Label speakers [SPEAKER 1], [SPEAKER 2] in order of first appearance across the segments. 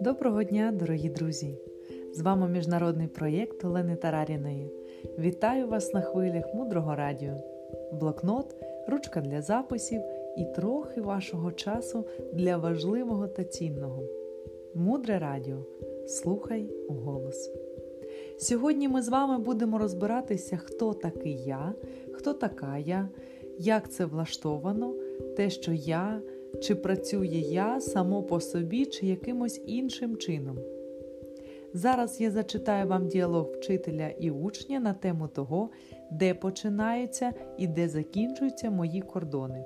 [SPEAKER 1] Доброго дня, дорогі друзі! З вами міжнародний проєкт Олени Тараріної. Вітаю вас на хвилях мудрого радіо, блокнот, ручка для записів і трохи вашого часу для важливого та цінного. Мудре радіо. Слухай голос. Сьогодні ми з вами будемо розбиратися, хто такий я, хто така я, як це влаштовано, те, що я, чи працює я само по собі, чи якимось іншим чином. Зараз я зачитаю вам діалог вчителя і учня на тему того, де починаються і де закінчуються мої кордони.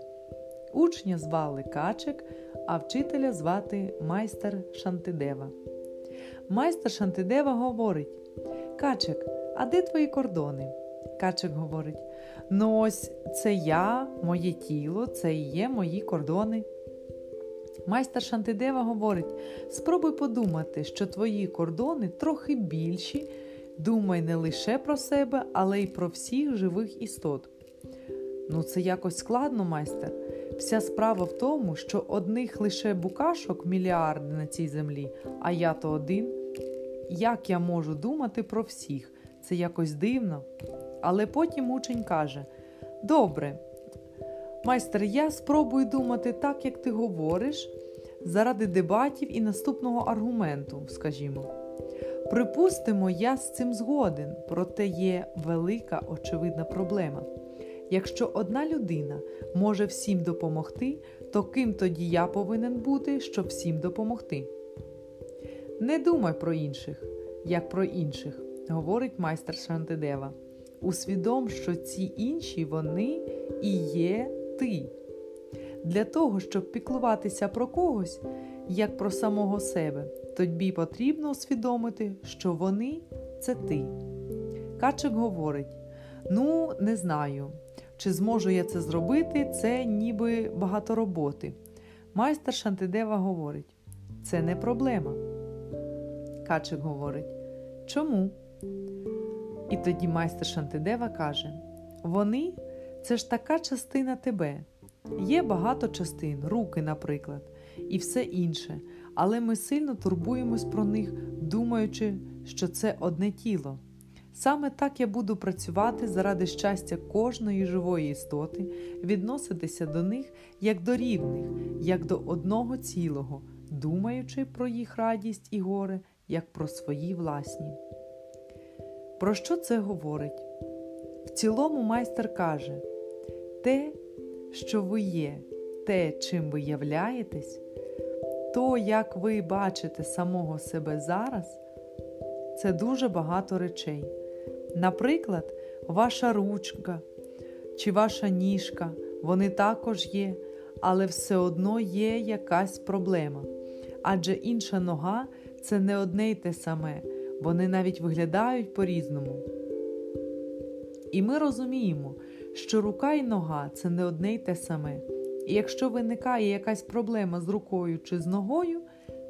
[SPEAKER 1] Учня звали Качик, а вчителя звати майстер Шантидева. Майстер Шантидева говорить: Качик, а де твої кордони? Качик говорить: Ну, ось це я, моє тіло, це і є мої кордони. Майстер Шантидева говорить: спробуй подумати, що твої кордони трохи більші. Думай не лише про себе, але й про всіх живих істот. Ну, це якось складно, майстер. Вся справа в тому, що одних лише букашок мільярди на цій землі, а я то один. Як я можу думати про всіх? Це якось дивно. Але потім учень каже: Добре, майстер, я спробую думати так, як ти говориш, заради дебатів і наступного аргументу, скажімо. Припустимо, я з цим згоден, проте є велика очевидна проблема. Якщо одна людина може всім допомогти, то ким тоді я повинен бути, щоб всім допомогти? Не думай про інших, як про інших, говорить майстер Шантидева. Усвідом, що ці інші вони і є ти. Для того, щоб піклуватися про когось, як про самого себе, тобі потрібно усвідомити, що вони це ти. Качик говорить: Ну, не знаю, чи зможу я це зробити, це ніби багато роботи. Майстер Шантидева говорить: це не проблема. Качик говорить, чому? І тоді майстер Шантидева каже: Вони це ж така частина тебе. Є багато частин, руки, наприклад, і все інше, але ми сильно турбуємось про них, думаючи, що це одне тіло. Саме так я буду працювати заради щастя кожної живої істоти, відноситися до них як до рівних, як до одного цілого, думаючи про їх радість і горе, як про свої власні. Про що це говорить? В цілому майстер каже: те, що ви є, те, чим ви являєтесь, то, як ви бачите самого себе зараз, це дуже багато речей. Наприклад, ваша ручка чи ваша ніжка, вони також є, але все одно є якась проблема. Адже інша нога це не одне й те саме, вони навіть виглядають по-різному. І ми розуміємо, що рука і нога це не одне й те саме. І якщо виникає якась проблема з рукою чи з ногою,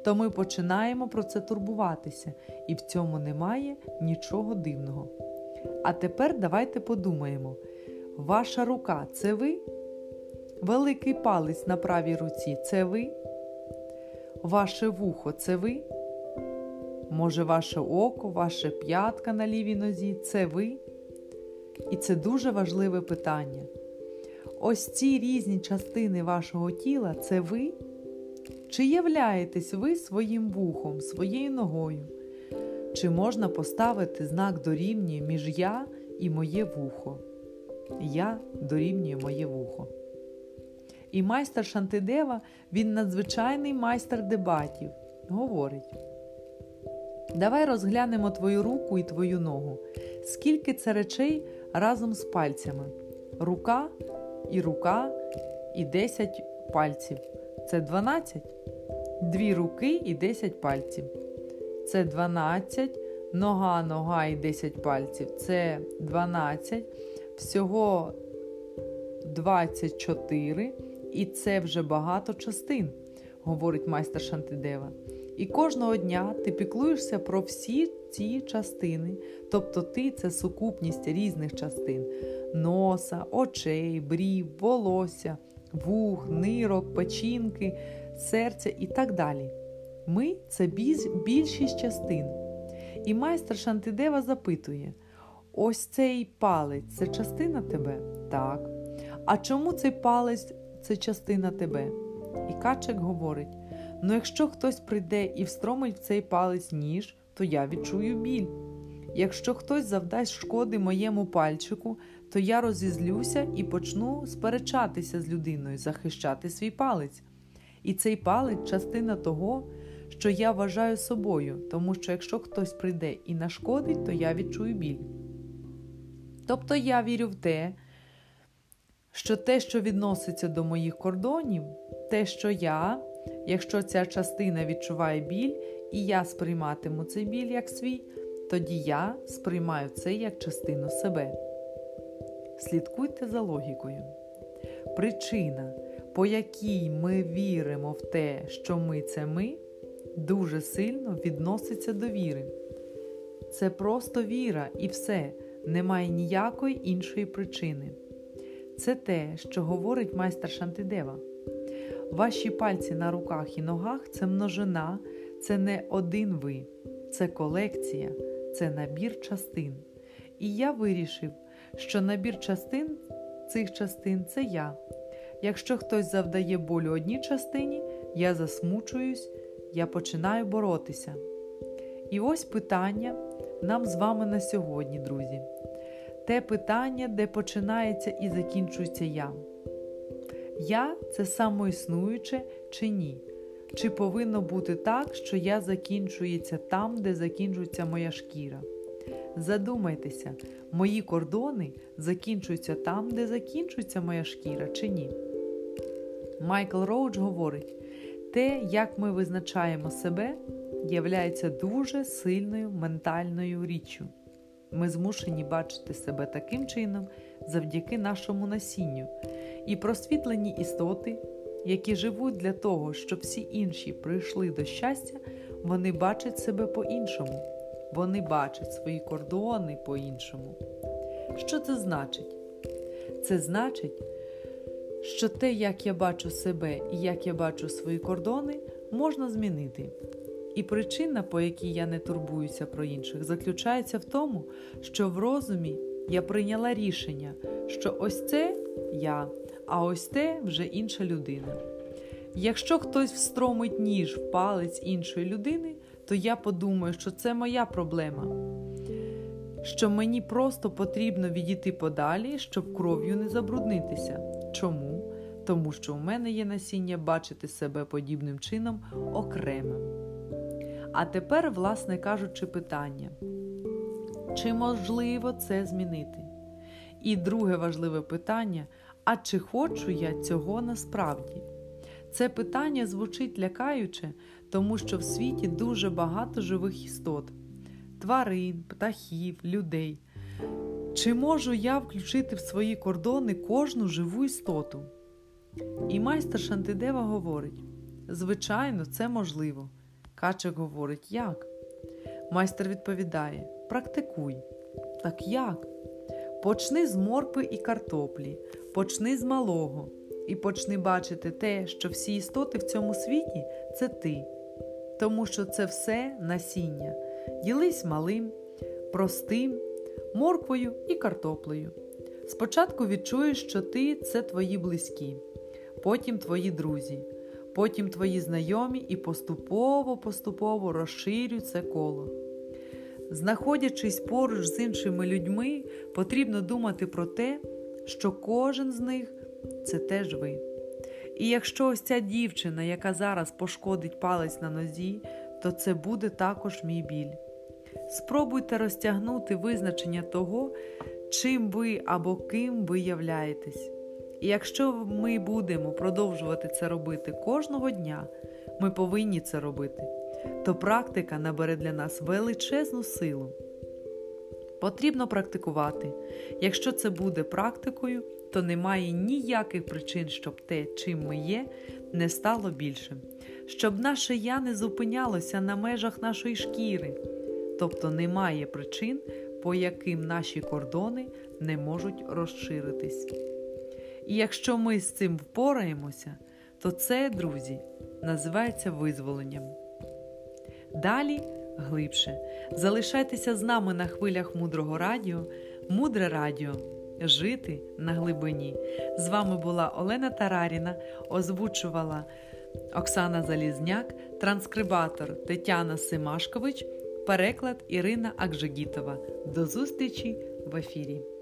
[SPEAKER 1] то ми починаємо про це турбуватися, і в цьому немає нічого дивного. А тепер давайте подумаємо: ваша рука це ви? Великий палець на правій руці це ви? Ваше вухо це ви? Може, ваше око, ваше п'ятка на лівій нозі це ви? І це дуже важливе питання. Ось ці різні частини вашого тіла це ви? Чи являєтесь ви своїм вухом, своєю ногою? Чи можна поставити знак дорівнює між я і моє вухо? Я дорівнює моє вухо. І майстер Шантидева, він надзвичайний майстер дебатів, говорить. Давай розглянемо твою руку і твою ногу. Скільки це речей разом з пальцями? Рука і рука, і 10 пальців. Це 12. Дві руки і 10 пальців. Це 12. Нога, нога і 10 пальців. Це 12. Всього 24. І це вже багато частин, говорить майстер Шантидева. І кожного дня ти піклуєшся про всі ці частини, тобто ти це сукупність різних частин носа, очей, брів, волосся, вух, нирок, печінки, серця і так далі. Ми це більшість частин. І майстер Шантидева запитує: ось цей палець це частина тебе? Так. А чому цей палець це частина тебе? І Качик говорить: ну, якщо хтось прийде і встромить в цей палець ніж, то я відчую біль. Якщо хтось завдасть шкоди моєму пальчику, то я розізлюся і почну сперечатися з людиною, захищати свій палець. І цей палець частина того, що я вважаю собою, тому що якщо хтось прийде і нашкодить, то я відчую біль. Тобто я вірю в те, що те, що відноситься до моїх кордонів, те, що я, якщо ця частина відчуває біль, і я сприйматиму цей біль як свій, тоді я сприймаю це як частину себе. Слідкуйте за логікою. Причина, по якій ми віримо в те, що ми це ми, дуже сильно відноситься до віри. Це просто віра і все, немає ніякої іншої причини. Це те, що говорить майстер Шантидева. Ваші пальці на руках і ногах це множина, це не один ви, це колекція, це набір частин. І я вирішив, що набір частин цих частин це я. Якщо хтось завдає болю одній частині, я засмучуюсь, я починаю боротися. І ось питання нам з вами на сьогодні, друзі. Те питання, де починається і закінчується я. Я це самоіснуюче чи ні? Чи повинно бути так, що я закінчується там, де закінчується моя шкіра? Задумайтеся, мої кордони закінчуються там, де закінчується моя шкіра, чи ні? Майкл Роудж говорить: те, як ми визначаємо себе, являється дуже сильною ментальною річчю. Ми змушені бачити себе таким чином завдяки нашому насінню і просвітлені істоти, які живуть для того, щоб всі інші прийшли до щастя, вони бачать себе по-іншому, вони бачать свої кордони по-іншому. Що це значить? Це значить, що те, як я бачу себе і як я бачу свої кордони, можна змінити. І причина, по якій я не турбуюся про інших, заключається в тому, що в розумі я прийняла рішення, що ось це я, а ось те вже інша людина. Якщо хтось встромить ніж в палець іншої людини, то я подумаю, що це моя проблема, що мені просто потрібно відійти подалі, щоб кров'ю не забруднитися. Чому? Тому що у мене є насіння бачити себе подібним чином окремим. А тепер, власне кажучи, питання: чи можливо це змінити? І друге важливе питання: а чи хочу я цього насправді? Це питання звучить лякаюче, тому що в світі дуже багато живих істот, тварин, птахів, людей. Чи можу я включити в свої кордони кожну живу істоту? І майстер Шантидева говорить: звичайно, це можливо. Качик говорить, як? Майстер відповідає: Практикуй. Так як? Почни з моркви і картоплі, почни з малого і почни бачити те, що всі істоти в цьому світі це ти. Тому що це все насіння. Ділись малим, простим, морквою і картоплею. Спочатку відчуєш, що ти це твої близькі, потім твої друзі потім твої знайомі і поступово-поступово розширюй це коло. Знаходячись поруч з іншими людьми, потрібно думати про те, що кожен з них це теж ви. І якщо ось ця дівчина, яка зараз пошкодить палець на нозі, то це буде також мій біль. Спробуйте розтягнути визначення того, чим ви або ким ви являєтесь. І якщо ми будемо продовжувати це робити кожного дня, ми повинні це робити, то практика набере для нас величезну силу. Потрібно практикувати. Якщо це буде практикою, то немає ніяких причин, щоб те, чим ми є, не стало більшим, щоб наше я не зупинялося на межах нашої шкіри, тобто немає причин, по яким наші кордони не можуть розширитись. І якщо ми з цим впораємося, то це, друзі, називається визволенням. Далі глибше. Залишайтеся з нами на хвилях мудрого радіо, мудре радіо. Жити на глибині. З вами була Олена Тараріна, озвучувала Оксана Залізняк, транскрибатор Тетяна Симашкович, переклад Ірина Акжигітова. До зустрічі в ефірі!